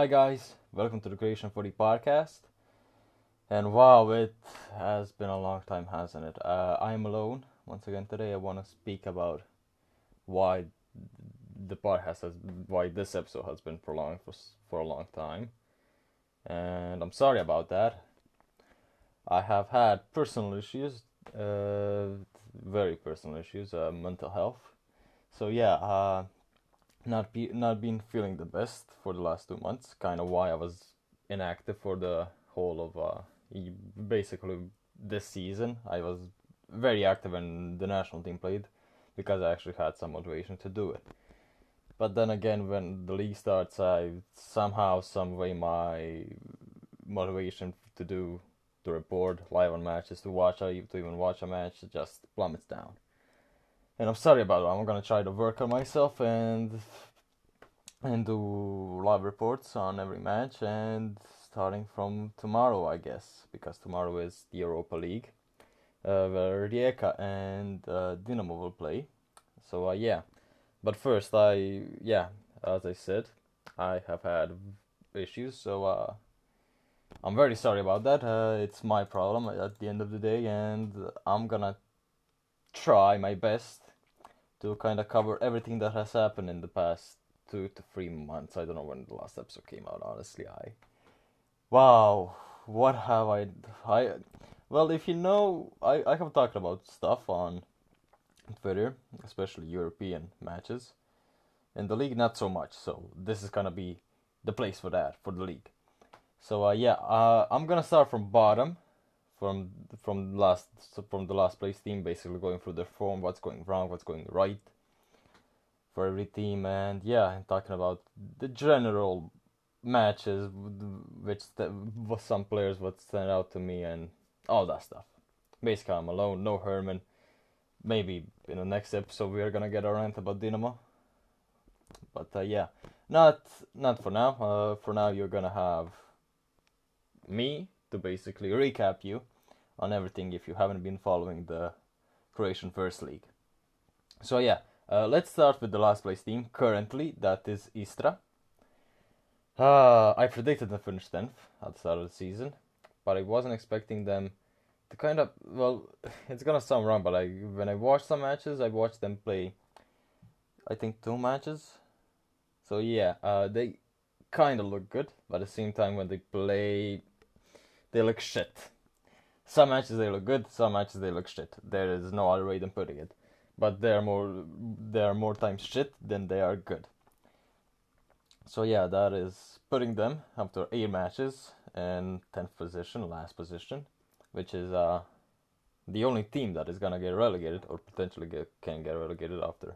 Hi guys, welcome to the Creation 40 podcast. And wow, it has been a long time, hasn't it? Uh, I'm alone once again today. I want to speak about why the podcast has, why this episode has been prolonged for for a long time, and I'm sorry about that. I have had personal issues, uh, very personal issues, uh, mental health. So yeah, uh, not be not been feeling the best for the last two months. Kind of why I was inactive for the whole of uh, basically this season. I was very active when the national team played because I actually had some motivation to do it. But then again, when the league starts, I somehow, some way, my motivation to do to report live on matches, to watch, to even watch a match, just plummets down and I'm sorry about it. I'm gonna try to work on myself and and do live reports on every match and starting from tomorrow, I guess, because tomorrow is the Europa League, uh, where Rijeka and uh, Dinamo will play. So uh, yeah, but first I yeah, as I said, I have had issues, so uh, I'm very sorry about that. Uh, it's my problem at the end of the day, and I'm gonna try my best to kind of cover everything that has happened in the past two to three months. I don't know when the last episode came out. Honestly, I wow, what have I I well, if you know, I I have talked about stuff on Twitter, especially European matches, In the league not so much. So this is gonna be the place for that for the league. So uh, yeah, uh, I'm gonna start from bottom from from last from the last place team, basically going through their form, what's going wrong, what's going right for every team, and yeah, and talking about the general matches, which some players would stand out to me, and all that stuff. Basically, I'm alone, no Herman. Maybe in the next episode we are gonna get a rant about Dinamo, but uh, yeah, not not for now. Uh, for now, you're gonna have me to basically recap you on everything if you haven't been following the Croatian First League. So yeah, uh, let's start with the last place team. Currently, that is Istra. Uh, I predicted them finish 10th at the start of the season, but I wasn't expecting them to kind of, well, it's gonna sound wrong, but I when I watched some matches, I watched them play, I think, two matches. So yeah, uh, they kind of look good, but at the same time, when they play they look shit. Some matches they look good, some matches they look shit. There is no other way than putting it. But they are more they are more times shit than they are good. So yeah, that is putting them after eight matches in tenth position, last position, which is uh the only team that is gonna get relegated or potentially get, can get relegated after.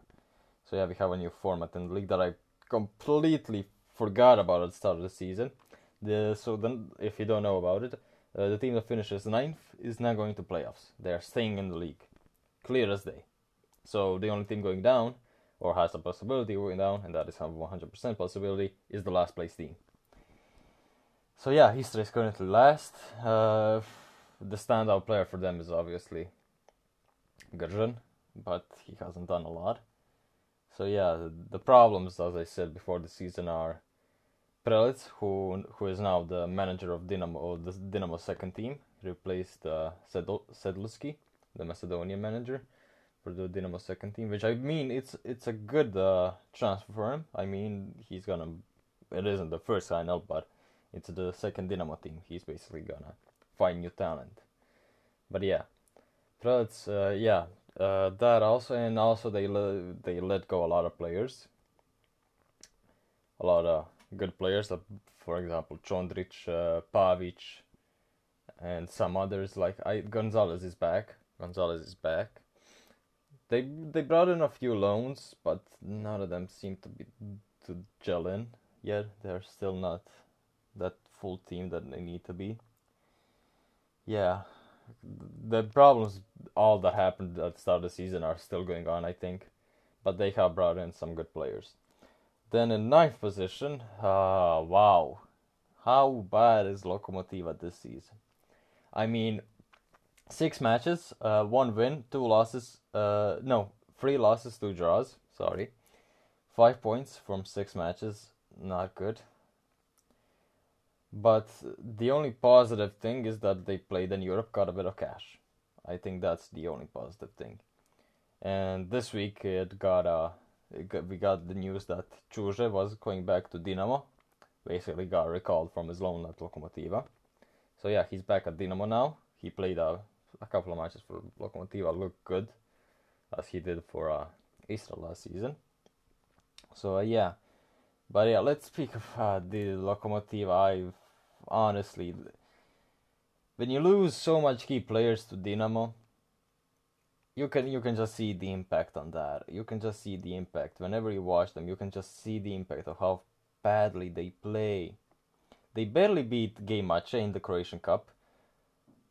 So yeah, we have a new format in the league that I completely forgot about at the start of the season. The, so then, if you don't know about it, uh, the team that finishes ninth is not going to playoffs. They are staying in the league, clear as day. So the only team going down, or has a possibility of going down, and that is a 100% possibility, is the last place team. So yeah, Istra is currently last. Uh, the standout player for them is obviously Gržan, but he hasn't done a lot. So yeah, the problems, as I said before the season, are Prelec, who who is now the manager of Dinamo, the Dinamo second team, replaced uh, Sedlski, the Macedonian manager, for the Dinamo second team. Which I mean, it's it's a good uh, transfer for him. I mean, he's gonna. It isn't the first sign up, but it's the second Dinamo team. He's basically gonna find new talent. But yeah, Prelec, uh, yeah, uh, that also, and also they le- they let go a lot of players. A lot of good players, like for example, Chondric, uh, Pavic, and some others. Like I, Gonzalez is back. Gonzalez is back. They they brought in a few loans, but none of them seem to be to gel in yet. They're still not that full team that they need to be. Yeah, the problems all that happened at the start of the season are still going on, I think, but they have brought in some good players. Then in ninth position, uh, wow, how bad is Lokomotiva this season? I mean, six matches, uh, one win, two losses, uh, no, three losses, two draws. Sorry, five points from six matches, not good. But the only positive thing is that they played in Europe, got a bit of cash. I think that's the only positive thing. And this week it got got, we got the news that Čuže was going back to Dinamo. Basically got recalled from his loan at Lokomotiva. So yeah, he's back at Dinamo now. He played a, a couple of matches for Lokomotiva, looked good, as he did for uh, Istra last season. So uh, yeah, but yeah, let's speak of uh, the Lokomotiva. I've honestly, when you lose so much key players to Dinamo, you can you can just see the impact on that. You can just see the impact whenever you watch them. You can just see the impact of how badly they play. They barely beat Gaj Mače in the Croatian Cup.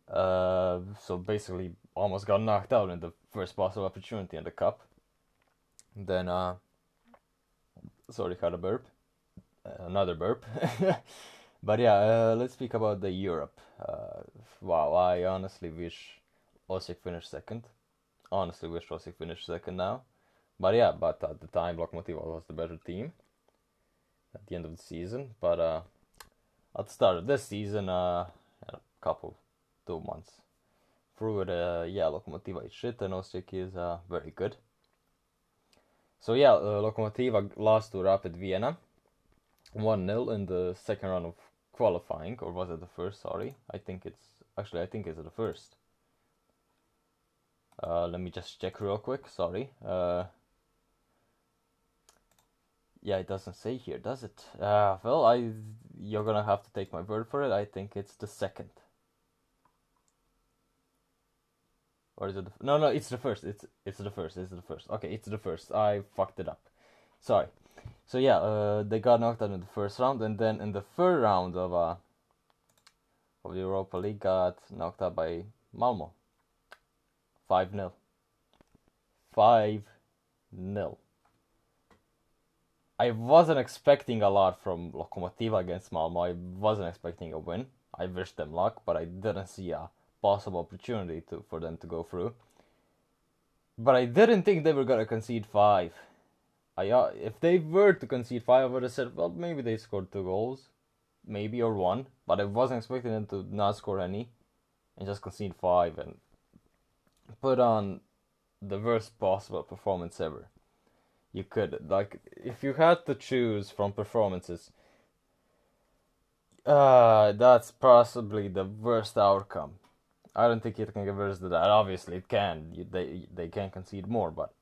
Uh, so basically, almost got knocked out in the first possible opportunity in the cup. Then, uh, sorry, had a burp, uh, another burp. but yeah, uh, let's speak about the Europe. Uh, wow, I honestly wish Osijek finished second honestly wish Osijek finished second now. But yeah, but at the time Lokomotiv was the better team at the end of the season. But uh, at the start of this season, uh, a couple, two months through it, uh, yeah, Lokomotiva is shit and Osijek is uh, very good. So yeah, uh, Lokomotiva lost to Rapid Vienna 1-0 in the second round of qualifying, or was it the first? Sorry, I think it's actually I think it's the first. Uh, let me just check real quick. Sorry. Uh, yeah, it doesn't say here, does it? Uh, well, I you're gonna have to take my word for it. I think it's the second. Or is it? The, no, no, it's the first. It's it's the first. It's the first. Okay, it's the first. I fucked it up. Sorry. So yeah, uh, they got knocked out in the first round, and then in the third round of uh of the Europa League, got knocked out by Malmo. 5 0. 5 0. I wasn't expecting a lot from Lokomotiva against Malmo. I wasn't expecting a win. I wish them luck, but I didn't see a possible opportunity to, for them to go through. But I didn't think they were gonna concede five. I uh, if they were to concede five, I would have said, well, maybe they scored two goals, maybe or one. But I wasn't expecting them to not score any, and just concede five. And put on the worst possible performance ever. You could like if you had to choose from performances uh that's possibly the worst outcome. I don't think it can get worse than that. Obviously it can. You, they they can concede more, but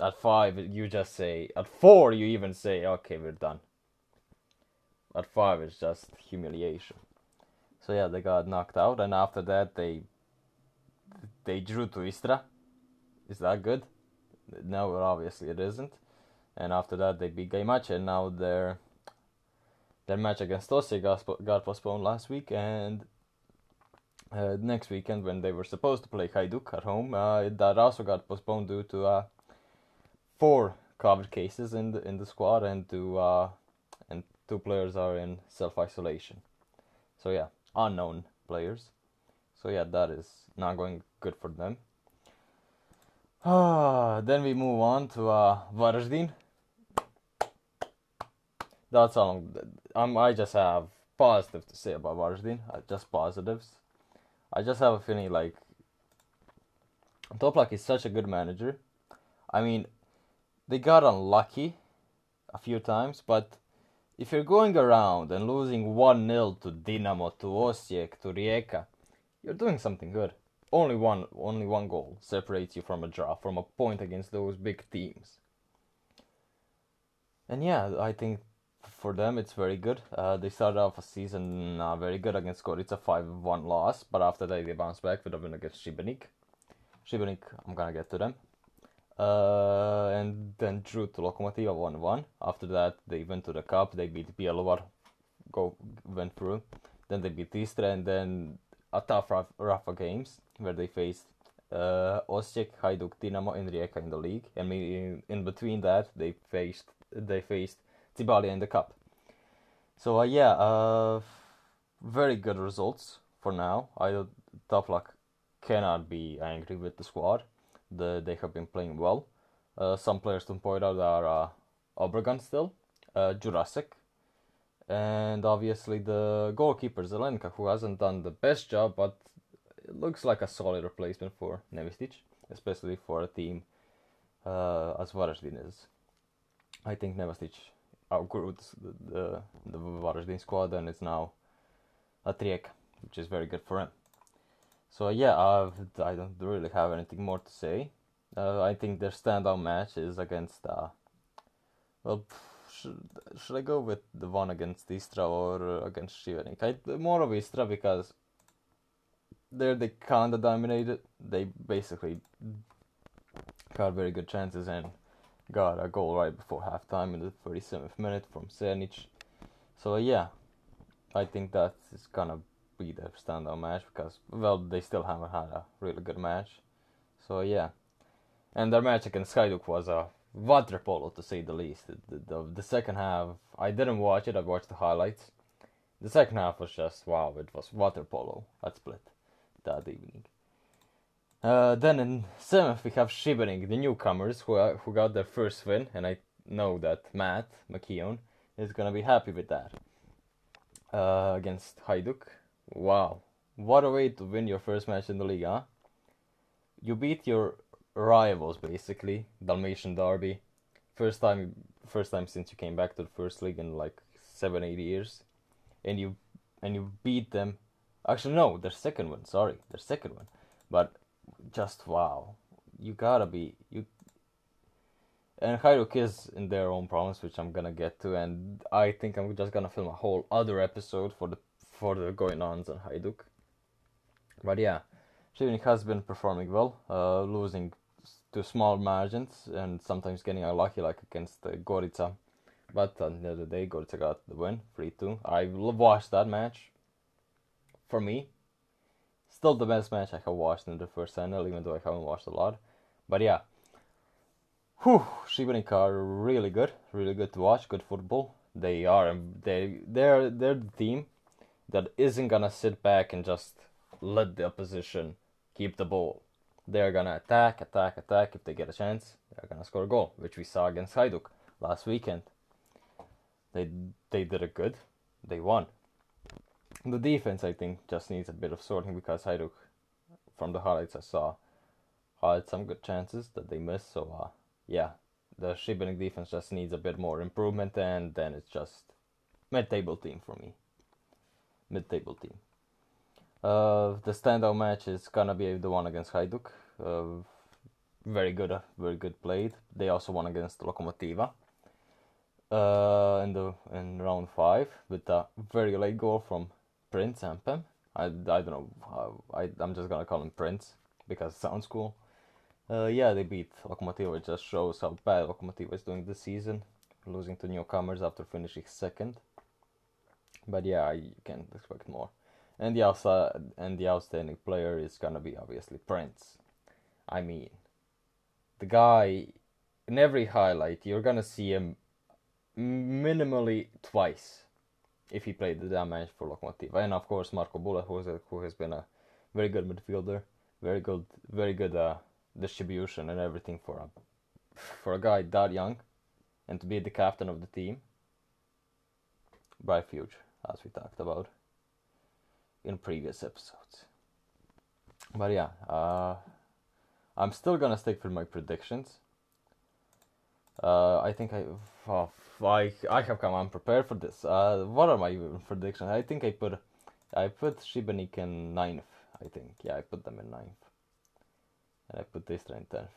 at 5 you just say at 4 you even say okay, we're done. At 5 it's just humiliation. So yeah, they got knocked out and after that they they drew to Istra. Is that good? No, obviously it isn't. And after that, they beat Gaj Mače, and now their their match against Osijek got, got postponed last week, and uh, next weekend when they were supposed to play Hajduk at home, uh, that also got postponed due to uh, four COVID cases in the in the squad, and two uh, and two players are in self isolation. So yeah, unknown players. So yeah, that is not going good for them. Ah, then we move on to uh, Varaždin. That's all. I just have positive to say about Varaždin. Uh, just positives. I just have a feeling like Toplak is such a good manager. I mean, they got unlucky a few times, but if you're going around and losing 1 0 to Dinamo, to Osijek, to Rijeka, you're doing something good. Only one, only one goal separates you from a draw, from a point against those big teams. And yeah, I think for them it's very good. Uh, they started off a season uh, very good against Gorica, 5-1 loss, but after that they bounced back with a win against Šibenik. Šibenik, I'm gonna get to them. Uh, and then drew to Lokomotiva 1-1. After that they went to the cup, they beat Bjelovar, go went through. Then they beat Istra, and then a tough Rafa games where they faced uh, Osijek, Hajduk, Dinamo, and Rijeka in the league, and in, between that they faced they faced Cibalia in the cup. So uh, yeah, uh, very good results for now. I Toplak cannot be angry with the squad. The, they have been playing well. Uh, some players to point out are uh, Obregon still, uh, Jurasek, and obviously the goalkeeper Zelenika, who hasn't done the best job, but it looks like a solid replacement for Nevistić, especially for a team uh, as Varaždin is. I think Nevistić outgrew the, the, the Varaždin squad and it's now a Rijeka, which is very good for him. So yeah, I've, I don't really have anything more to say. Uh, I think their standout match is against, uh, well, should, should I go with the one against Istra or against Šibenik? I, more of Istra because there they kinda dominated. They basically got very good chances and got a goal right before halftime in the 37th minute from Sernic. So yeah, I think that is gonna be their standout match because well they still haven't had a really good match. So yeah, and their match against Hajduk was a water polo to say the least. The, the, the, the second half I didn't watch it. I watched the highlights. The second half was just wow. It was water polo at Split that evening. Uh, then in seventh we have Šibenik, the newcomers who uh, who got their first win, and I know that Matt McKeown is gonna be happy with that. Uh, against Hajduk, wow, what a way to win your first match in the league, huh? You beat your rivals basically, Dalmatian Derby, first time first time since you came back to the first league in like seven eight years, and you and you beat them. Actually, no, their second one. Sorry, their second one, but just wow. You gotta be you. And Hajduk is in their own problems, which I'm gonna get to, and I think I'm just gonna film a whole other episode for the for the going ons on Hajduk. But yeah, Šibenik has been performing well, uh, losing to small margins and sometimes getting unlucky, like against uh, Gorica. But at the end of the day, Gorica got the win, 3 2. I watched that match. For me, still the best match I have watched in the first channel, even though I haven't watched a lot. But yeah, whew, Šibenik are really good, really good to watch, good football. They are, um, they, they're, they're the team that isn't gonna sit back and just let the opposition keep the ball. They're gonna attack, attack, attack. If they get a chance, they're gonna score a goal, which we saw against Hajduk last weekend. They they did it good. They won. The defense, I think, just needs a bit of sorting because Hajduk, from the highlights I saw, had some good chances that they missed. So, uh, yeah, the Šibenik defense just needs a bit more improvement, and then it's just mid-table team for me. Mid-table team. Uh, the standout match is gonna be the one against Hajduk. Uh, very good, uh, very good played. They also won against Lokomotiva uh, in the in round five with a very late goal from Prince Ampem. I, I don't know. I I'm just gonna call him Prince because it sounds cool. Uh, yeah, they beat Lokomotiva. It just shows how bad Lokomotiva is doing this season, losing to newcomers after finishing second. But yeah, you can't expect more. And the outside and the outstanding player is gonna be obviously Prince. I mean, the guy in every highlight you're gonna see him minimally twice if he played the damage for Lokomotiv. And of course Marko Bulat who, a, who has been a very good midfielder, very good, very good uh, distribution and everything for a for a guy that young, and to be the captain of the team. Bright future, as we talked about in previous episodes. But yeah, uh, I'm still gonna stick with my predictions. Uh, I think I, oh, I I have come unprepared for this. Uh, what are my predictions? I think I put I put Šibenik in ninth. I think yeah, I put them in ninth, and I put Istra in tenth.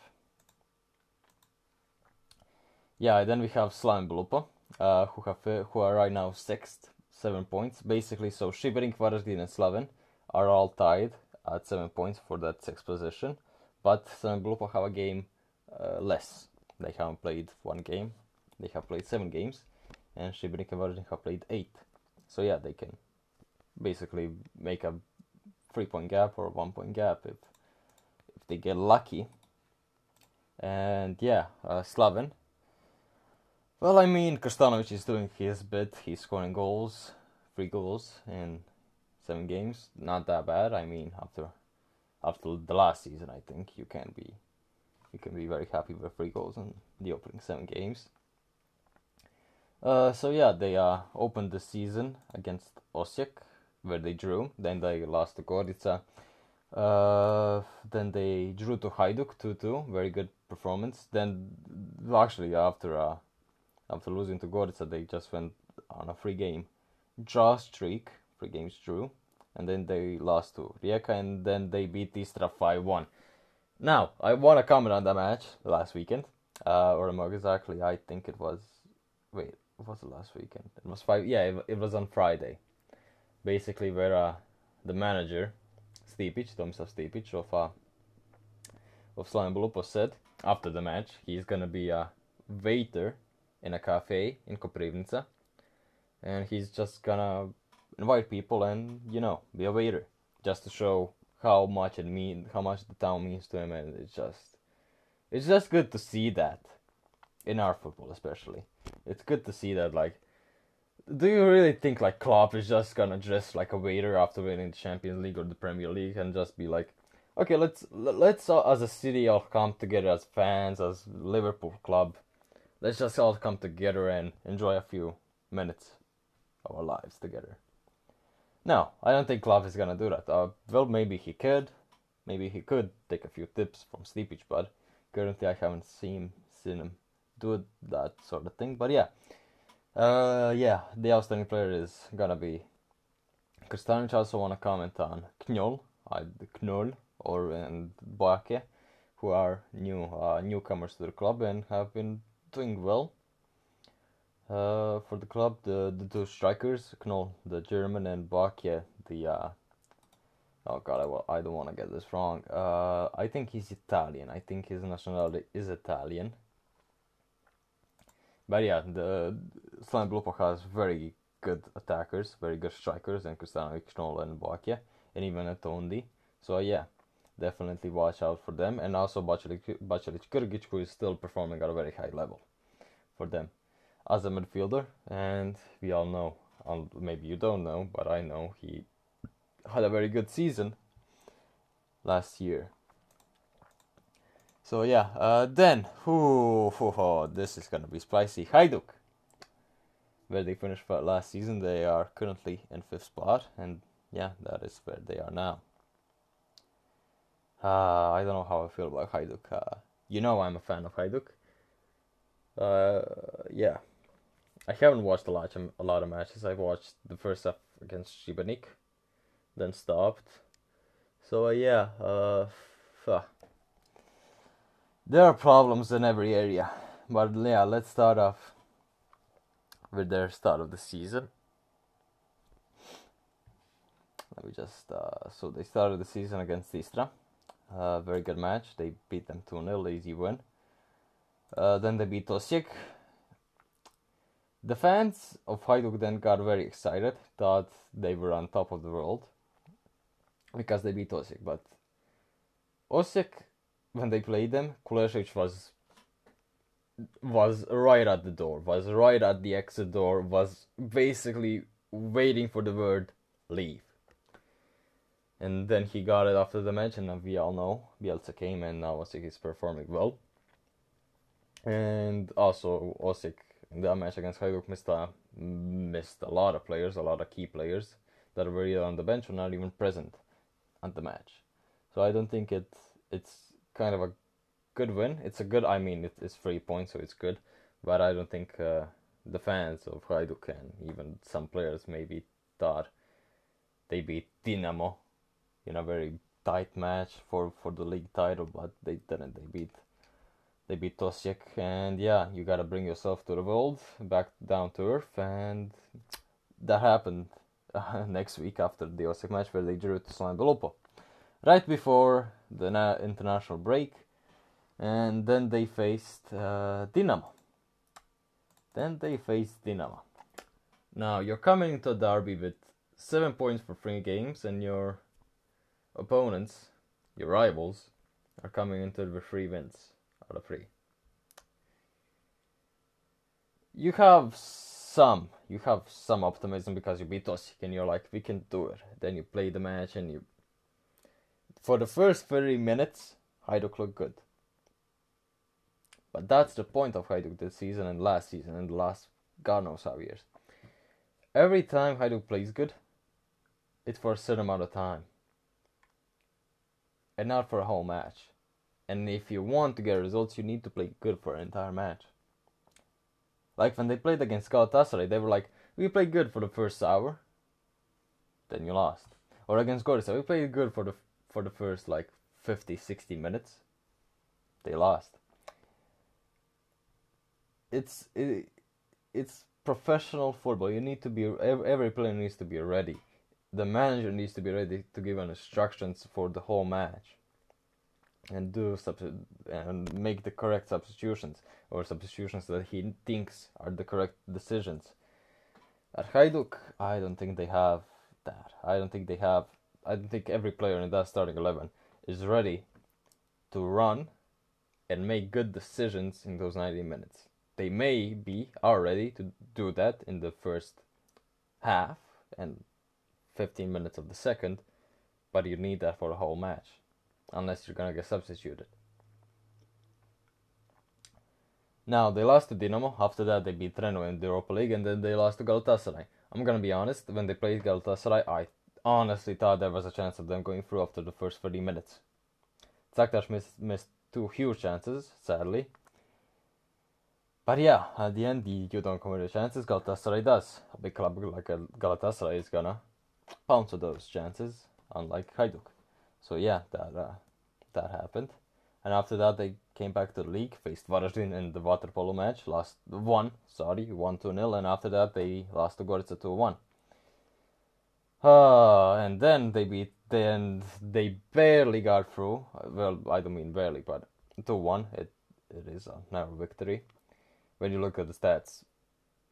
Yeah, then we have Slaven Belupo, uh, who have who are right now sixth, seven points basically. So Šibenik, Varaždin, and Slaven are all tied at seven points for that sixth position, but Slaven Belupo have a game uh, less. They haven't played one game. They have played seven games, and Šibenik and have played eight. So yeah, they can basically make a three-point gap or one-point gap if if they get lucky. And yeah, uh, Slaven. Well, I mean, Krstanovic is doing his bit. He's scoring goals, three goals in seven games. Not that bad. I mean, after after the last season, I think you can be can be very happy with three goals in the opening seven games. Uh, so yeah, they uh, opened the season against Osijek, where they drew. Then they lost to Gorica. Uh, then they drew to Hajduk 2-2. Very good performance. Then, actually, after uh, after losing to Gorica, they just went on a free game draw streak. three games drew, and then they lost to Rijeka, and then they beat Istra 5-1. Now, I want to comment on that match last weekend, uh, or more exactly, I think it was. Wait, was the last weekend? It was five. Yeah, it, it was on Friday. Basically, where uh, the manager, Stipic, Tomislav Stipic of uh, of Slaven Belupo said after the match he's gonna be a waiter in a cafe in Koprivnica, and he's just gonna invite people and you know be a waiter just to show how much it mean how much the town means to him, and it's just it's just good to see that in our football especially. It's good to see that like do you really think like Klopp is just gonna dress like a waiter after winning the Champions League or the Premier League and just be like, okay, let's let's uh, as a city all come together as fans, as Liverpool club, let's just all come together and enjoy a few minutes of our lives together. No, I don't think Klopp is gonna do that. Uh, well, maybe he could, maybe he could take a few tips from Stipic, but currently I haven't seen seen him do that sort of thing. But yeah. Uh, yeah, the outstanding player is gonna be Krstanic. I also want to comment on Knoll, uh, Knoll, or and Boake, who are new uh, newcomers to the club and have been doing well. Uh, for the club, the the two strikers, Knoll, the German, and Boake, the uh, oh god, I, I don't want to get this wrong. Uh, I think he's Italian. I think his nationality is Italian. But yeah, the Slaven Belupo has very good attackers, very good strikers, and Krstanovic, Knoll, and Boake, and even Atondi. So yeah, definitely watch out for them, and also Grgic, who is still performing at a very high level for them as a midfielder. And we all know, maybe you don't know, but I know he had a very good season last year. So yeah, uh, then, whoo, hoo, hoo, this is gonna be spicy. Hajduk, where they finished last season, they are currently in fifth spot, and yeah, that is where they are now. Uh, I don't know how I feel about Hajduk. Uh, you know I'm a fan of Hajduk. Uh, yeah, I haven't watched a lot, of, a lot of matches. I watched the first half against Šibenik, then stopped. So uh, yeah, uh, there are problems in every area, but yeah, let's start off with their start of the season. Let me just uh, so they started the season against Istra, uh, very good match. They beat them two 0 easy win. Uh, then they beat Osijek. The fans of Hajduk then got very excited, thought they were on top of the world because they beat Osijek, but Osijek when they played them, Kulešević was was right at the door, was right at the exit door, was basically waiting for the word leave. And then he got it after the match, and we all know Bjelica came, and now Osijek is performing well. And also Osijek that match against Hajduk missed a, missed a lot of players, a lot of key players that were either on the bench or not even present at the match. So I don't think it it's kind of a good win. It's a good. I mean, it, it's three points, so it's good. But I don't think uh, the fans of Hajduk and even some players maybe thought they beat Dinamo in a very tight match for, for the league title, but they didn't. They beat they beat Osijek, and yeah, you gotta bring yourself to the world, back down to earth, and that happened uh, next week after the Osijek match where they drew to Slaven Belupo right before the na- international break, and then they faced uh, Dinamo. Then they faced Dinamo. Now you're coming into a derby with seven points for three games, and your opponents, your rivals, are coming into the three wins out of three. You have some, you have some optimism because you beat Osijek, and you're like, we can do it. Then you play the match, and you for the first 30 minutes, Hajduk looked good. But that's the point of Hajduk this season and last season and the last God knows how years. Every time Hajduk plays good, it's for a certain amount of time, and not for a whole match. And if you want to get results, you need to play good for an entire match. Like when they played against Galatasaray, they were like, "We played good for the first hour, then you lost." Or against Gorica, we played good for the for the first like 50, 60 minutes. They lost. It's it, it's professional football. You need to be every player needs to be ready. The manager needs to be ready to give instructions for the whole match and do and make the correct substitutions or substitutions that he thinks are the correct decisions. At Hajduk, I don't think they have that. I don't think they have. I don't think every player in that starting eleven is ready to run and make good decisions in those 90 minutes. They may be are ready to do that in the first half and 15 minutes of the second, but you need that for the whole match unless you're gonna get substituted. Now they lost to Dinamo. After that, they beat Treno in the Europa League, and then they lost to Galatasaray. I'm gonna be honest. When they played Galatasaray, I honestly thought there was a chance of them going through after the first 30 minutes. Caktaš missed, missed two huge chances, sadly. But yeah, at the end, you don't convert the chances. Galatasaray does. A big club like Galatasaray is gonna pounce on those chances, unlike Hajduk. So yeah, that uh, that happened. And after that, they came back to the league, faced Varaždin in the water polo match, lost one, sorry, one to nil, and after that they lost to Gorica two one. Uh, and then they beat, then they barely got through. Well, I don't mean barely, but two one. It it is a narrow victory. When you look at the stats,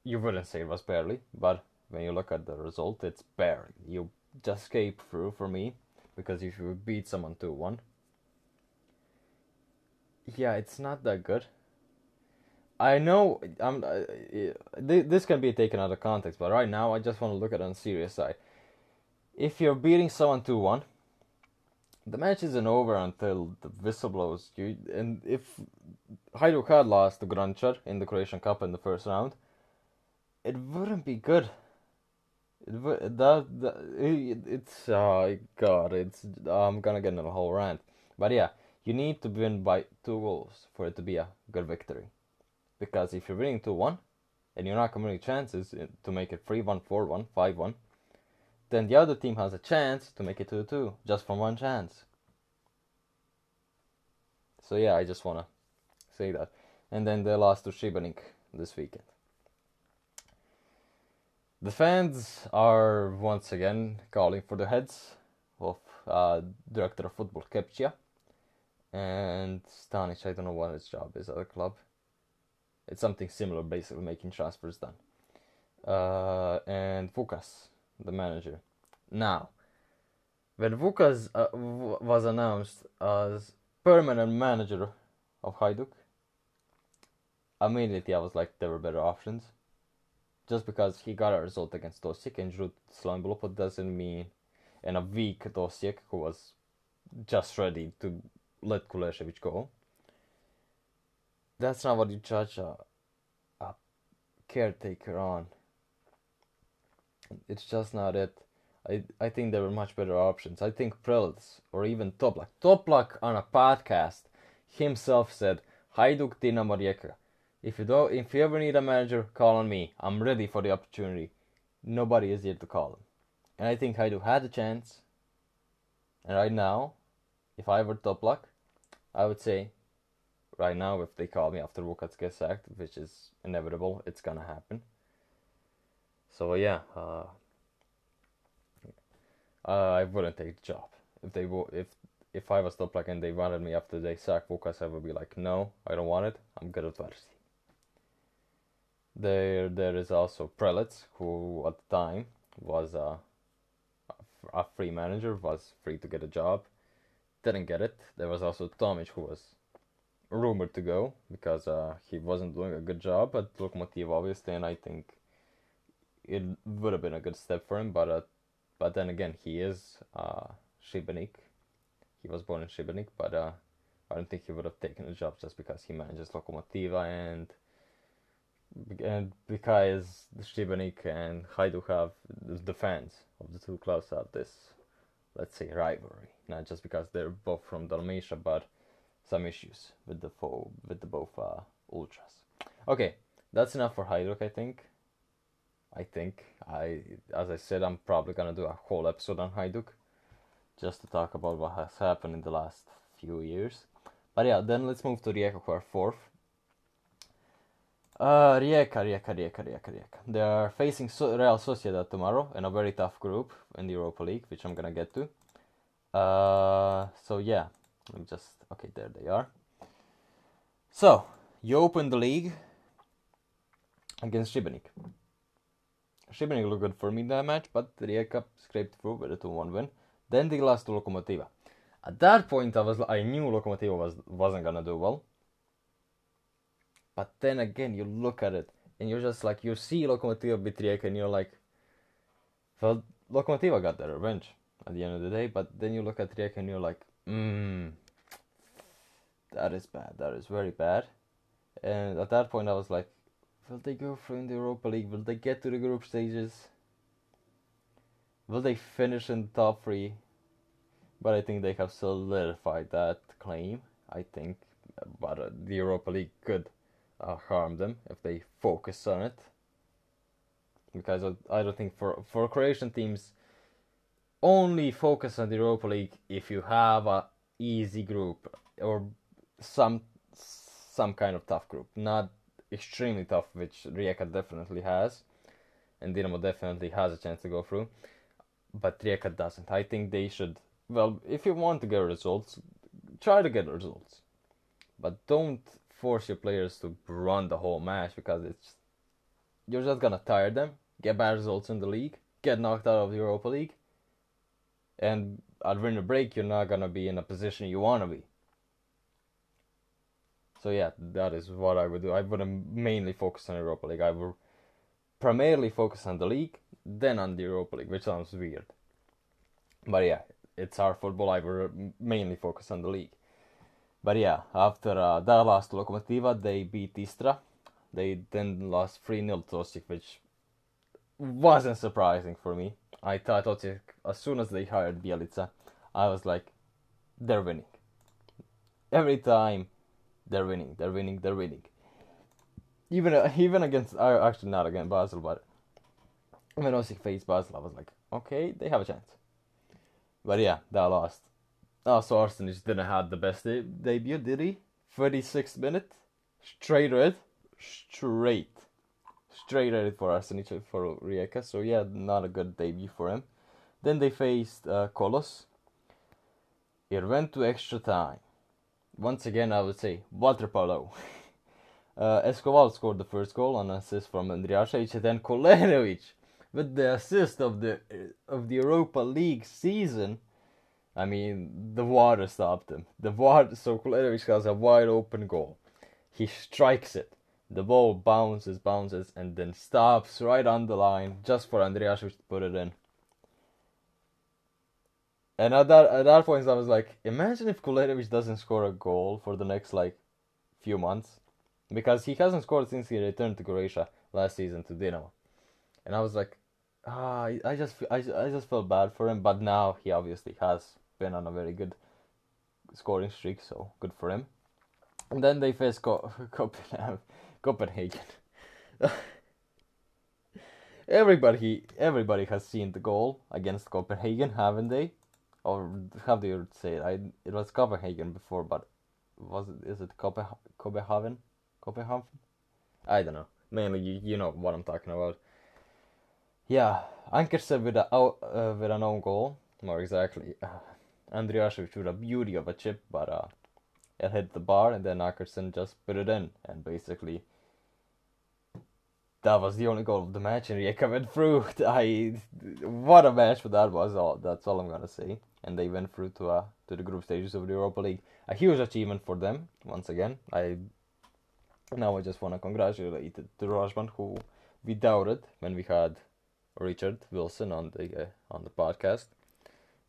you wouldn't say it was barely, but when you look at the result, it's barely. You just escaped through for me because if you beat someone 2 1, yeah, it's not that good. I know I'm. Uh, this can be taken out of context, but right now I just want to look at it on serious side. If you're beating someone two one, the match isn't over until the whistle blows. You and if Hajduk had lost to Graničar in the Croatian Cup in the first round, it wouldn't be good that, that it, it's oh god it's i'm gonna get in a whole rant. But yeah you need to win by two goals for it to be a good victory. Because if you're winning 2-1 and you're not committing chances uh, to make it 3-1 4-1 5-1 then the other team has a chance to make it 2-2 just from one chance. So yeah i just want to say that. And then they lost to Šibenik this weekend the fans are once again calling for the heads of uh, director of football Kepcia and Stanic. I don't know what his job is at the club. It's something similar, basically making transfers done. Uh, and Vukas, the manager. Now, when Vukas uh, w- was announced as permanent manager of Hajduk, immediately I was like, there were better options just because he got a result against Osijek and drew Slaven Belupo doesn't mean in a weak Osijek who was just ready to let Kulešević go. That's not what you judge a, a caretaker on. It's just not it. I I think there were much better options. I think Prelec or even Toplak. Toplak on a podcast himself said Hajduk Dinamo Rijeka if you don't, if you ever need a manager, call on me. I'm ready for the opportunity. Nobody is here to call. And I think Hajduk had a chance. And right now, if I were Toplak, I would say, right now, if they call me after Vukas gets sacked, which is inevitable, it's gonna happen. So yeah, uh, I wouldn't take the job if they wo- if if I was Toplak and they wanted me after they sack Vukas, I would be like, no, I don't want it. I'm good at Varsity. There, there is also Prelec, who at the time was a, a free manager, was free to get a job, didn't get it. There was also Tomic, who was rumored to go because uh, he wasn't doing a good job at Lokomotiv, obviously, and I think it would have been a good step for him. But uh, but then again, he is uh, Šibenik. He was born in Šibenik, but uh, I don't think he would have taken the job just because he manages Lokomotiva and and because Šibenik and Hajduk have the fans of the two clubs have this, let's say, rivalry. Not just because they're both from Dalmatia, but some issues with the fo- with the both uh, ultras. Okay, that's enough for Hajduk, I think. I think I, as I said, I'm probably gonna do a whole episode on Hajduk, just to talk about what has happened in the last few years. But yeah, then let's move to Rijeka, who are fourth. Uh, Rijeka, Rijeka, Rijeka, Rijeka, Rijeka. They are facing so- Real Sociedad tomorrow in a very tough group in the Europa League, which I'm gonna get to. Uh, so yeah, let me just okay, there they are. So you open the league against Šibenik. Šibenik looked good for me in that match, but Rijeka scraped through with a 2-1 win. Then they lost to Lokomotiva. At that point, I was I knew Lokomotiva was wasn't gonna do well. But then again, you look at it and you're just like you see Lokomotiva beat Rijeka and you're like, well, Lokomotiva got their revenge at the end of the day. But then you look at Rijeka and you're like, hmm, that is bad. That is very bad. And at that point, I was like, will they go through in the Europa League? Will they get to the group stages? Will they finish in the top three? But I think they have solidified that claim. I think, but uh, the Europa League could uh, harm them if they focus on it. Because I, don't think for for Croatian teams, only focus on the Europa League if you have a easy group or some some kind of tough group, not extremely tough, which Rijeka definitely has, and Dinamo definitely has a chance to go through, but Rijeka doesn't. I think they should. Well, if you want to get results, try to get results, but don't force your players to run the whole match because it's you're just gonna tire them, get bad results in the league, get knocked out of the Europa League, and at winter break you're not gonna be in a position you wanna be. So yeah, that is what I would do. I wouldn't mainly focus on Europa League. I would primarily focus on the league, then on the Europa League, which sounds weird. But yeah, it's our football. I would mainly focus on the league. But yeah, after uh, that last Lokomotiva, they beat Istra. They then lost 3 0 to Osijek, which wasn't surprising for me. I thought as soon as they hired Bjelica, I was like, they're winning. Every time they're winning, they're winning, they're winning. Even uh, even against, uh, actually not against Basel, but when Osijek faced Basel, I was like, okay, they have a chance. But yeah, they lost. Also, Arsenic didn't have the best de- debut, did he? 36 minute, straight red, straight, straight red for Arsenic for Rijeka. So yeah, not a good debut for him. Then they faced uh, Kolos. It went to extra time. Once again, I would say water polo. uh, scored the first goal on assist from Andrijašević, and then Kulenović with the assist of the of the Europa League season. I mean, the water stopped him. The water, so Kulenović has a wide open goal. He strikes it. The ball bounces, bounces, and then stops right on the line just for Andrijašević to put it in. And at that at that point, I was like, imagine if Kulenović doesn't score a goal for the next like few months, because he hasn't scored since he returned to Croatia last season to Dinamo. And I was like, ah, I just I, I just felt bad for him, but now he obviously has been on a very good scoring streak, so good for him. And then they face Co- Copenhagen. Copenhagen. everybody, everybody has seen the goal against Copenhagen, haven't they? Or how do you say it? I, it was Copenhagen before, but was it? Is it Copenhagen? Copenhagen? Copenhagen? I don't know. Mainly, you, you know what I'm talking about. Yeah, Ankersen with a uh, with an own goal, more exactly. Andrijašević with a beauty of a chip, but uh, it hit the bar, and then Ankersen just put it in, and basically that was the only goal of the match, and Rijeka went through. I what a match that was! All that's all I'm gonna say. And they went through to uh to the group stages of the Europa League. A huge achievement for them once again. I now I just want to congratulate the Rožman who we doubted when we had Richard Wilson on the uh, on the podcast,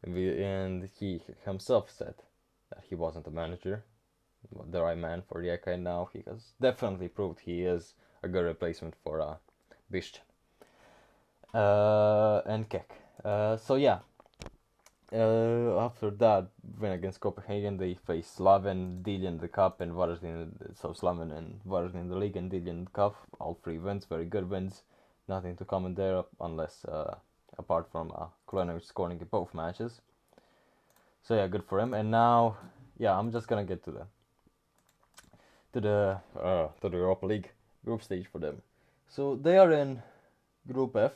and, he himself said that he wasn't a manager, the right man for Rijeka, and now he has definitely proved he is a good replacement for uh, Bišćan. Uh, and Kek. Uh, so yeah, uh, after that win against Copenhagen, they faced Slaven, Dillian the cup, and Varaždin. So Slaven and Varaždin in the league, and Dillian the cup. All three wins, very good wins. Nothing to comment there, unless uh, apart from uh, scoring in both matches. So yeah, good for him. And now, yeah, I'm just gonna get to the to the uh, to the Europa League group stage for them. So they are in Group F.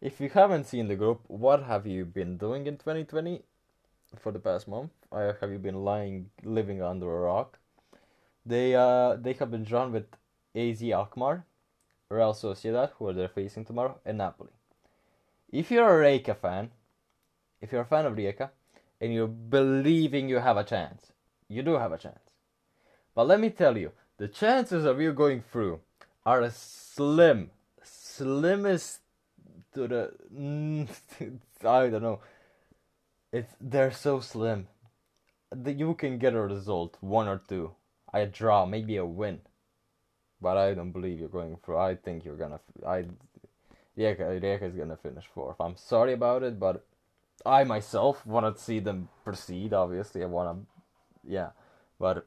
If you haven't seen the group, what have you been doing in 2020 for the past month? Uh, have you been lying, living under a rock? They uh they have been drawn with AZ Alkmaar, Real Sociedad, who are they facing tomorrow, and Napoli. If you're a Rijeka fan, if you're a fan of Rijeka, and you're believing you have a chance, you do have a chance. But let me tell you, the chances of you going through are slim, slimmest to the I don't know. It's they're so slim that you can get a result, one or two, a draw, maybe a win. But I don't believe you're going through. I think you're gonna. I Rijeka, Rijeka is gonna finish fourth. I'm sorry about it, but I myself want to see them proceed. Obviously, I want to, yeah, but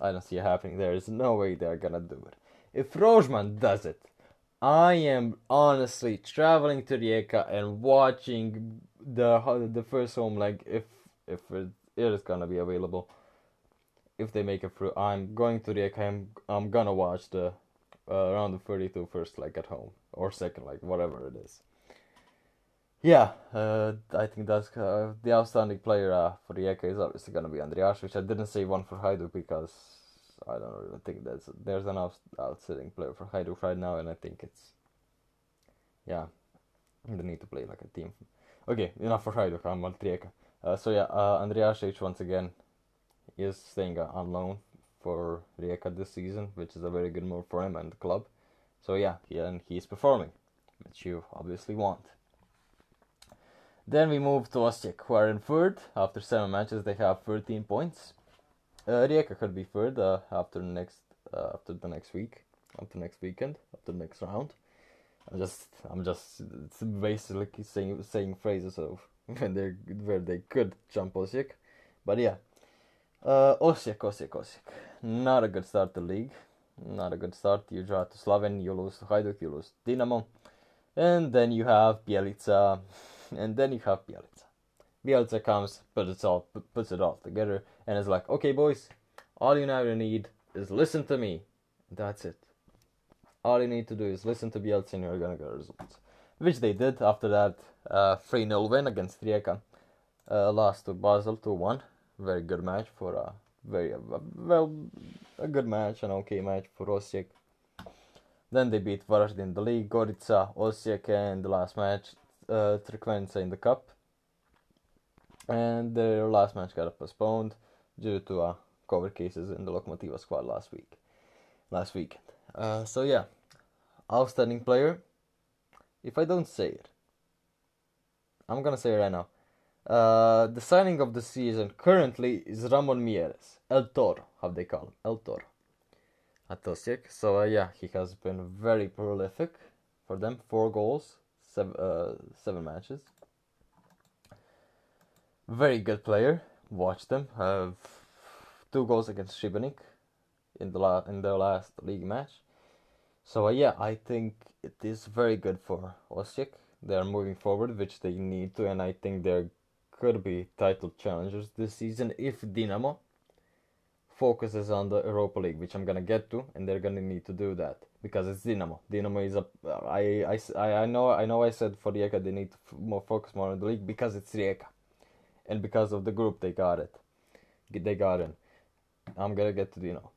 I don't see it happening. There is no way they're gonna do it. If Rožman does it, I am honestly traveling to Rijeka and watching the the first home leg if if it, it is gonna be available. If they make it through, I'm going to Rijeka. I'm I'm gonna watch the uh, around the 32 first leg at home or second leg, whatever it is. Yeah, uh, I think that's uh, the outstanding player uh, for Rijeka is obviously going to be Andrijaš, which I didn't say one for Hajduk because I don't really think there's there's an out, outstanding player for Hajduk right now, and I think it's yeah, they need to play like a team. Okay, enough for Hajduk. I'm on Rijeka. Uh, so yeah, uh, once again is staying uh, on loan for Rijeka this season, which is a very good move for him and the club. So yeah, he, and he's performing, which you obviously want. Then we move to Osijek, who are in third. After seven matches, they have 13 points. Uh, Rijeka could be third uh, after next uh, after the next week, after next weekend, after the next round. I'm just I'm just basically saying saying phrases of when they where they could jump Osijek, but yeah, uh, Osijek, Osijek, Osijek. Not a good start to league. Not a good start. You draw to Slaven, you lose to Hajduk, you lose to Dinamo, and then you have Bjelica and then you have Bjelica. Bjelica comes, puts it all puts it all together, and is like, okay, boys, all you now need is listen to me. That's it. All you need to do is listen to Bjelica, and you're gonna get results. Which they did after that uh, 3 0 win against Rijeka. Uh, lost to Basel 2 1. Very good match for a very well, a good match, an okay match for Osijek. Then they beat Varaždin in the league, Gorica, Osijek, and the last match uh, in the cup, and their last match got postponed due to uh, COVID cases in the Lokomotiva squad last week, last weekend. Uh, so yeah, outstanding player. If I don't say it, I'm gonna say it right now. Uh, the signing of the season currently is Ramón Miérez, El Toro, how they call him, El Toro, at Osijek. So uh, yeah, he has been very prolific for them, four goals, seven, uh, seven matches. Very good player. Watch them. Have two goals against Šibenik in the la- in their last league match. So uh, yeah, I think it is very good for Osijek. They are moving forward, which they need to, and I think there could be title challengers this season if Dinamo focuses on the Europa League, which I'm gonna get to, and they're gonna need to do that because it's Dinamo. Dinamo is a I, I, I know I know I said for Rijeka they need to f- more focus more on the league because it's Rijeka, and because of the group they got it, they got in. I'm gonna get to Dinamo.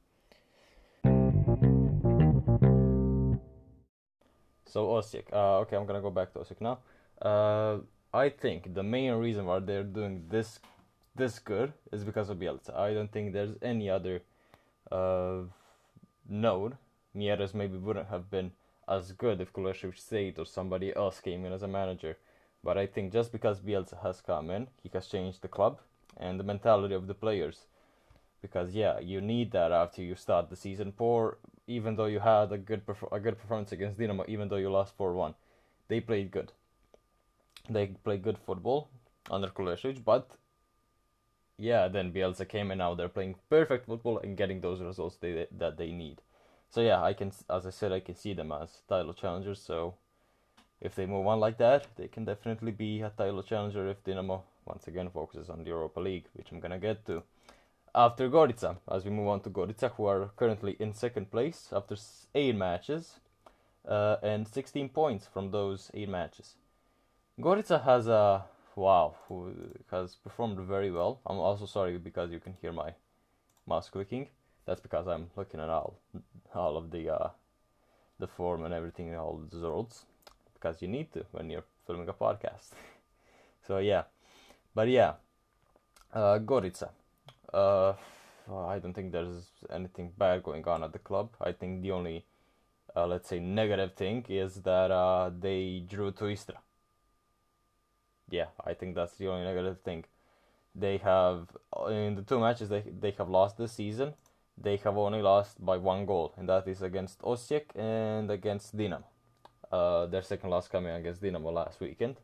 So Osijek, uh, okay, I'm gonna go back to Osijek now. Uh, I think the main reason why they're doing this this good is because of Bjelica. I don't think there's any other uh, node Miérez maybe wouldn't have been as good if Kulešević stayed or somebody else came in as a manager. But I think just because Bjelica has come in, he has changed the club and the mentality of the players. because yeah, you need that after you start the season poor. Even though you had a good perf- a good performance against Dinamo, even though you lost four one, they played good. They play good football under Kulesic, but yeah, then Bjelica came and now they're playing perfect football and getting those results they that they need. So yeah, I can as I said I can see them as title challengers. So if they move on like that, they can definitely be a title challenger if Dinamo once again focuses on the Europa League, which I'm gonna get to after Gorica, as we move on to Gorica, who are currently in second place after eight matches uh, and 16 points from those eight matches. Gorica has a wow, who has performed very well. I'm also sorry because you can hear my mouse clicking. That's because I'm looking at all all of the uh, the form and everything, in all the results, because you need to when you're filming a podcast. so yeah, but yeah, uh, Gorica uh, I don't think there's anything bad going on at the club. I think the only, uh, let's say, negative thing is that uh, they drew to Istra. Yeah, I think that's the only negative thing. They have in the two matches they they have lost this season. They have only lost by one goal, and that is against Osijek and against Dinamo. Uh, their second loss coming against Dinamo last weekend,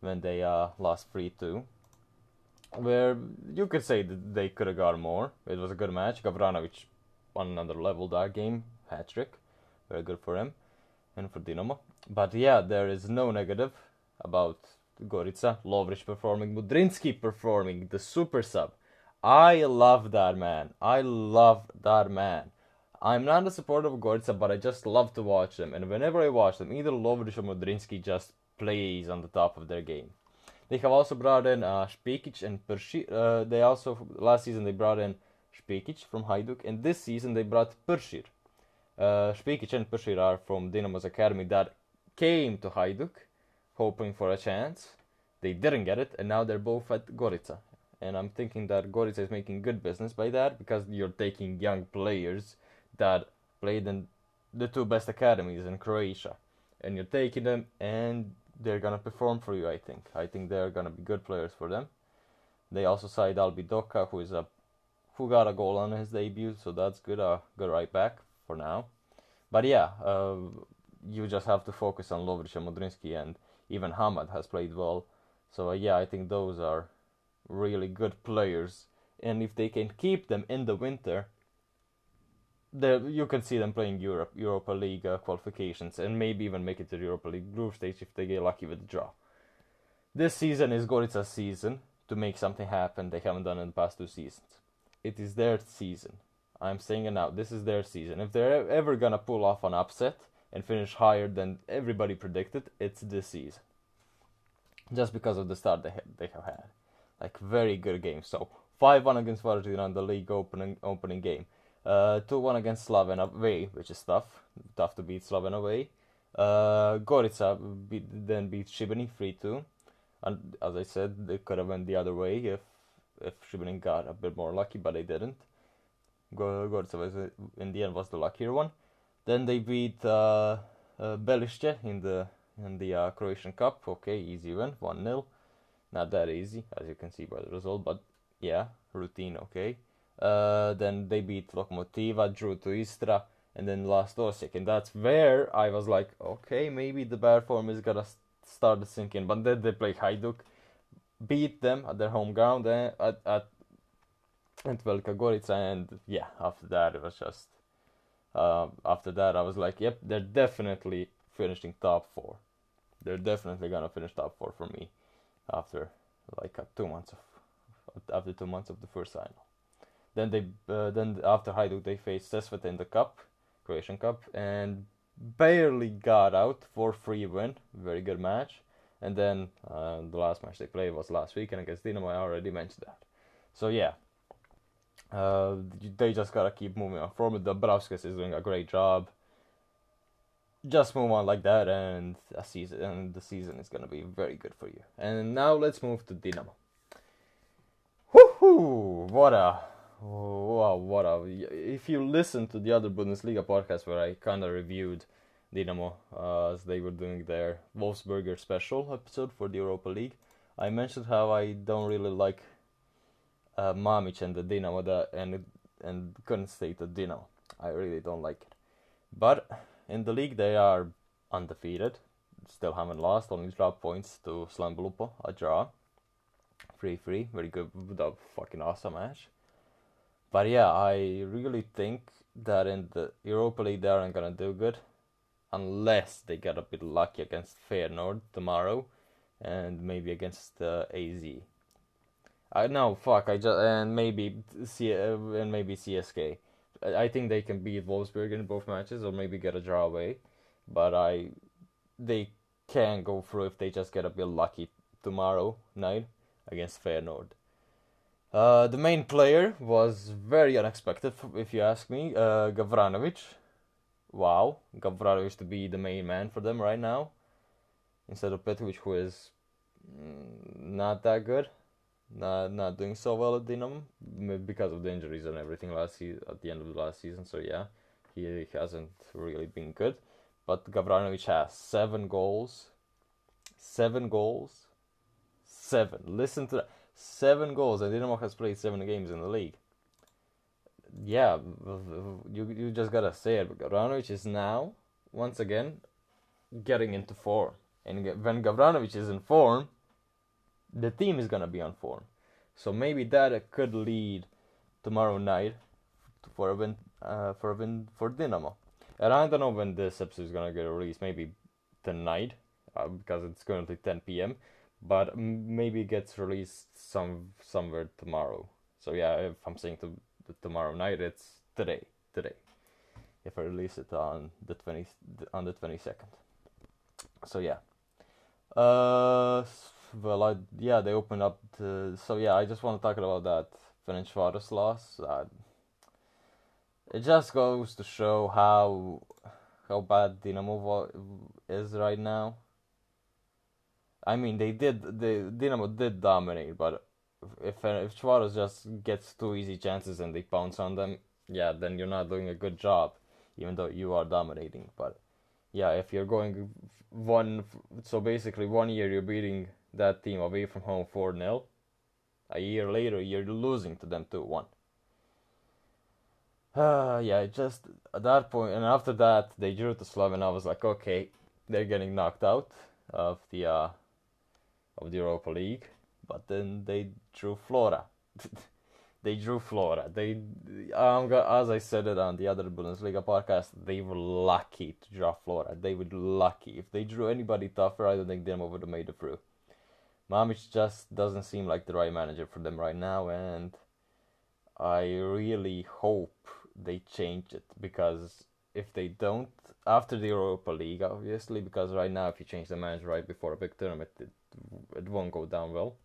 when they uh, lost three two where you could say that they could have got more. It was a good match. Gavranovic on another level that game, hat trick, very good for him and for Dinamo. But yeah, there is no negative about Gorica. Lovric performing, Mudrinski performing, the super sub. I love that man. I love that man. I'm not a supporter of Gorica, but I just love to watch them. And whenever I watch them, either Lovric or Mudrinski just plays on the top of their game. They have also brought in uh, Špekic and Peršir. Uh, they also last season they brought in Špekic from Hajduk, and this season they brought Peršir. Uh, Špekic and Peršir are from Dinamo's academy that came to Hajduk, hoping for a chance. They didn't get it, and now they're both at Gorica. And I'm thinking that Gorica is making good business by that because you're taking young players that played in the two best academies in Croatia, and you're taking them and they're gonna perform for you. I think. I think they're gonna be good players for them. They also signed Albi Doka, who is a who got a goal on his debut, so that's good. Uh, good right back for now. But yeah, uh, you just have to focus on Lovric and Mudrinski and even Hamad has played well. So uh, yeah, I think those are really good players, and if they can keep them in the winter, you can see them playing Europe, Europa League uh, qualifications, and maybe even make it to the Europa League group stage if they get lucky with the draw. This season is Gorica's season to make something happen they haven't done in the past two seasons. It is their season. I'm saying it now. This is their season. If they're ever gonna pull off an upset and finish higher than everybody predicted, it's this season. Just because of the start they ha- they have had, like very good games. So five one against Varaždin on the league opening opening game. Uh, 2-1 against Slaven away, which is tough. Tough to beat Slaven away. Uh, Gorica beat, then beat Šibenik 3-2. And as I said, they could have went the other way if if Šibenik got a bit more lucky, but they didn't. Gorica was, in the end was the luckier one. Then they beat uh, uh, in the in the uh, Croatian Cup. Okay, easy win, 1-0. Not that easy, as you can see by the result, but yeah, routine, okay. Uh, then they beat Lokomotiva, drew to Istra, and then lost Osijek. And that's where I was like, okay, maybe the bad form is gonna start sinking. But then they play Hajduk, beat them at their home ground eh, at at at Velika Gorica, and yeah, after that it was just. Uh, after that, I was like, yep, they're definitely finishing top four. They're definitely gonna finish top four for me after like uh, two months of after two months of the first final. Then they uh, then after Hajduk they faced Sesvet in the cup, Croatian Cup, and barely got out for free win. Very good match. And then uh, the last match they played was last weekend against Dinamo. I already mentioned that. So yeah, uh, they just gotta keep moving on forward. Dambrauskas is doing a great job. Just move on like that, and a season and the season is gonna be very good for you. And now let's move to Dinamo. Woohoo! What a wow, what a! If you listen to the other Bundesliga podcast where I kind of reviewed Dinamo uh, as they were doing their Wolfsberger special episode for the Europa League, I mentioned how I don't really like uh, Mamic and the Dinamo the, and and to Dinamo. I really don't like it. But in the league they are undefeated, still haven't lost, only dropped points to Slaven Belupo, a draw. 3 3, very good, a fucking awesome match. But yeah, I really think that in the Europa League they aren't gonna do good unless they get a bit lucky against Feyenoord tomorrow and maybe against uh, AZ. I know, fuck. I just and maybe C and maybe CSK. I think they can beat Wolfsberg in both matches or maybe get a draw away, but I they can go through if they just get a bit lucky tomorrow night against Feyenoord. Uh, the main player was very unexpected, if you ask me. Uh, Gavranovic. Wow, Gavranovic to be the main man for them right now, instead of Petković, who is mm, not that good, not not doing so well at Dinamo because of the injuries and everything last season at the end of the last season. So yeah, he hasn't really been good. But Gavranovic has seven goals, seven goals, seven. Listen to that seven goals, and Dinamo has played seven games in the league. Yeah, you you just gotta say it. Gavranovic is now once again getting into form, and when Gavranovic is in form, the team is gonna be on form. So maybe that could lead tomorrow night for a win, uh, for a win for Dinamo. And I don't know when this episode is gonna get released. Maybe tonight, uh, because it's currently 10 p.m but maybe it gets released some somewhere tomorrow. So yeah, if I'm saying to tomorrow night, it's today. Today, if I release it on the twenty on the twenty second. So yeah. Uh, well, I yeah they opened up. To, so yeah, I just want to talk about that Ferencvaros loss. Uh, it just goes to show how how bad Dinamo is right now. I mean, they did. The Dinamo did dominate, but if if Suarez just gets two easy chances and they pounce on them, yeah, then you're not doing a good job, even though you are dominating. But yeah, if you're going one, so basically one year you're beating that team away from home four 0 a year later you're losing to them two one. Uh, yeah, just at that point, and after that they drew to Slav, and I was like, okay, they're getting knocked out of the uh, of the Europa League, but then they drew Flora. they drew Flora. They, um, as I said it on the other Bundesliga podcast, they were lucky to draw Flora. They were lucky. If they drew anybody tougher, I don't think Dinamo would have made it through. Mamic just doesn't seem like the right manager for them right now, and I really hope they change it because if they don't, after the Europa League, obviously, because right now, if you change the manager right before a big tournament, it it won't go down well.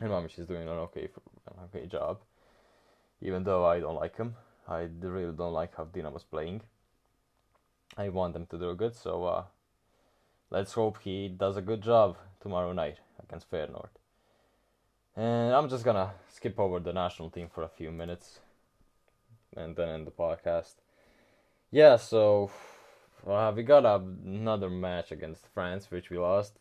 And Mamic is doing an okay an okay job, even though I don't like him. I really don't like how Dinamo's playing. I want them to do good, so uh, let's hope he does a good job tomorrow night against Feyenoord. And I'm just gonna skip over the national team for a few minutes, and then end the podcast. Yeah, so uh, we got another match against France, which we lost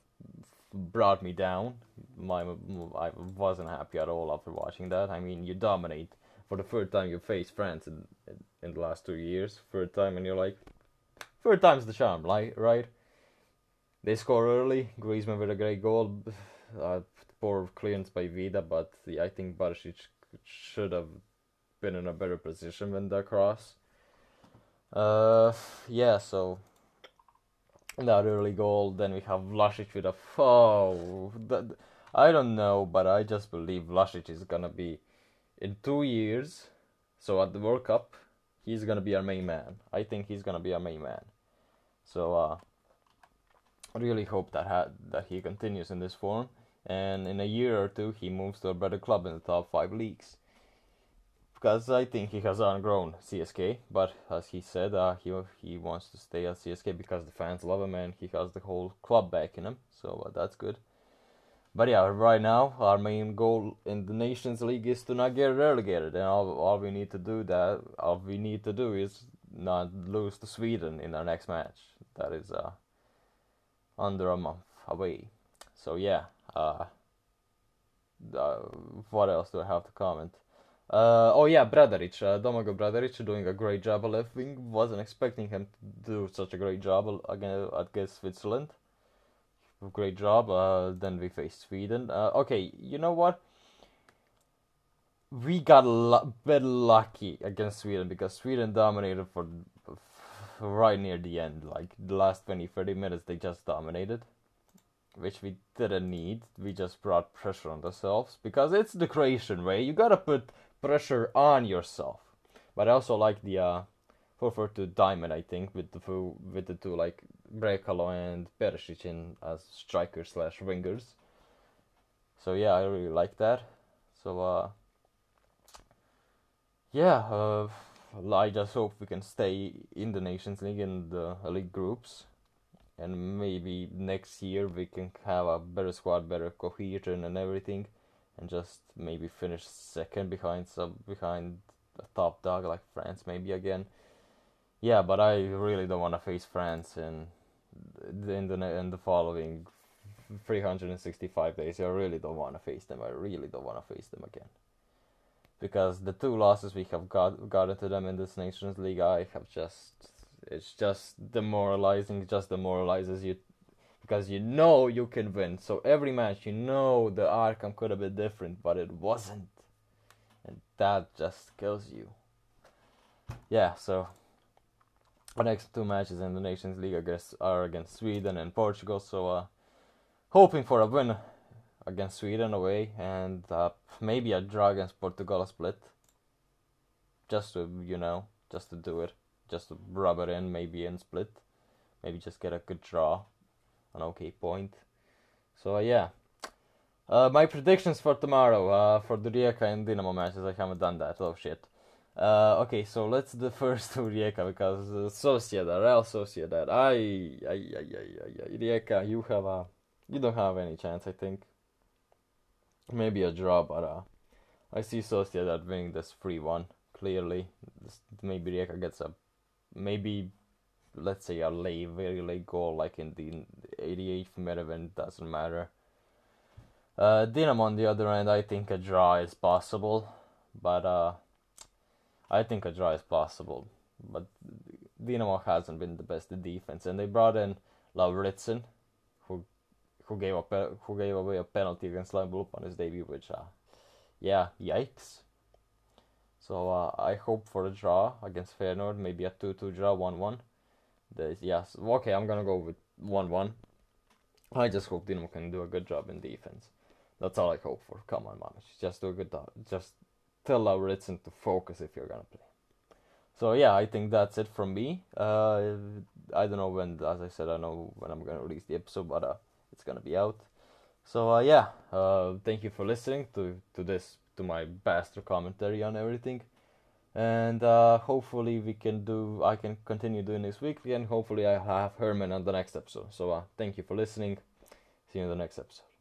brought me down. My I wasn't happy at all after watching that. I mean, you dominate for the third time you face France in, in the last two years. Third time, and you're like, third time's the charm, right? They score early. Griezmann with a great goal. Uh, poor clearance by Vida, but I think Barisic should have been in a better position when the cross. Uh, yeah, so that early goal. Then we have Vlasic with a oh, that, I don't know, but I just believe Vlasic is gonna be in two years. So at the World Cup, he's gonna be our main man. I think he's gonna be our main man. So uh, really hope that ha- that he continues in this form, and in a year or two he moves to a better club in the top five leagues because I think he has outgrown CSK. But as he said, uh, he he wants to stay at CSK because the fans love him and he has the whole club backing him. So uh, that's good. But yeah, right now our main goal in the Nations League is to not get relegated, and all, all we need to do that all we need to do is not lose to Sweden in our next match. That is uh, under a month away. So yeah, uh, uh, what else do I have to comment? Uh, oh yeah, Bradaric, uh, Domagoj Bradaric doing a great job. I think wasn't expecting him to do such a great job again against Switzerland. Great job. Uh, then we faced Sweden. Uh, okay, you know what? We got a bit lucky against Sweden because Sweden dominated for right near the end. Like the last 20 30 minutes, they just dominated which we didn't need. We just brought pressure on ourselves because it's the Croatian way. You gotta put pressure on yourself. But I also like the uh, 4 4 2 diamond. I think with the two, with the two like Brekalo and Perisic in as strikers slash wingers. So yeah, I really like that. So uh, yeah, uh, I just hope we can stay in the Nations League in the elite groups and maybe next year we can have a better squad, better cohesion and everything, and just maybe finish second behind behind a top dog like France maybe again. Yeah, but I really don't want to face France in in the in the following 365 days. I really don't want to face them. I really don't want to face them again. Because the two losses we have got gotten to them in this Nations League, I have just it's just demoralizing. Just demoralizes you because you know you can win. So every match, you know the outcome could have been different, but it wasn't, and that just kills you. Yeah. So the next two matches in the Nations League, I guess, are against Sweden and Portugal. So uh, hoping for a win against Sweden away, and uh, maybe a draw against Portugal split. Just to you know, just to do it just to rub it in, maybe in split, maybe just get a good draw, an okay point. So uh, yeah, uh, my predictions for tomorrow uh, for the Rijeka and Dinamo matches. I haven't done that. Oh shit. Uh, okay, so let's do the first Rijeka because uh, Sociedad, Real Sociedad. I, I, I, I, I, Rijeka, you have a, you don't have any chance. I think. Maybe a draw, but uh, I see Sociedad winning this free one clearly. This, maybe Rijeka gets a maybe let's say a late, very late goal, like in the 88th minute, when it doesn't matter. Uh, Dinamo, on the other end, I think a draw is possible, but uh, I think a draw is possible. But Dinamo hasn't been the best defense, and they brought in Lauritsen, who gave up who gave away a penalty against Limburg on his debut, which uh, yeah, yikes. So uh, I hope for a draw against Feyenoord, maybe a 2-2 draw, 1-1. Yes, okay, I'm gonna go with 1-1. I just hope Dinamo can do a good job in defense. That's all I hope for. Come on, man, just do a good job. Just tell Lauritsen to focus if you're gonna play. So yeah, I think that's it from me. Uh, I don't know when, as I said, I know when I'm gonna release the episode, but uh, it's gonna be out. So uh, yeah, uh, thank you for listening to to this to my bastard commentary on everything. And uh, hopefully we can do. I can continue doing this weekly, and hopefully I have Herman on the next episode. So uh, thank you for listening. See you in the next episode.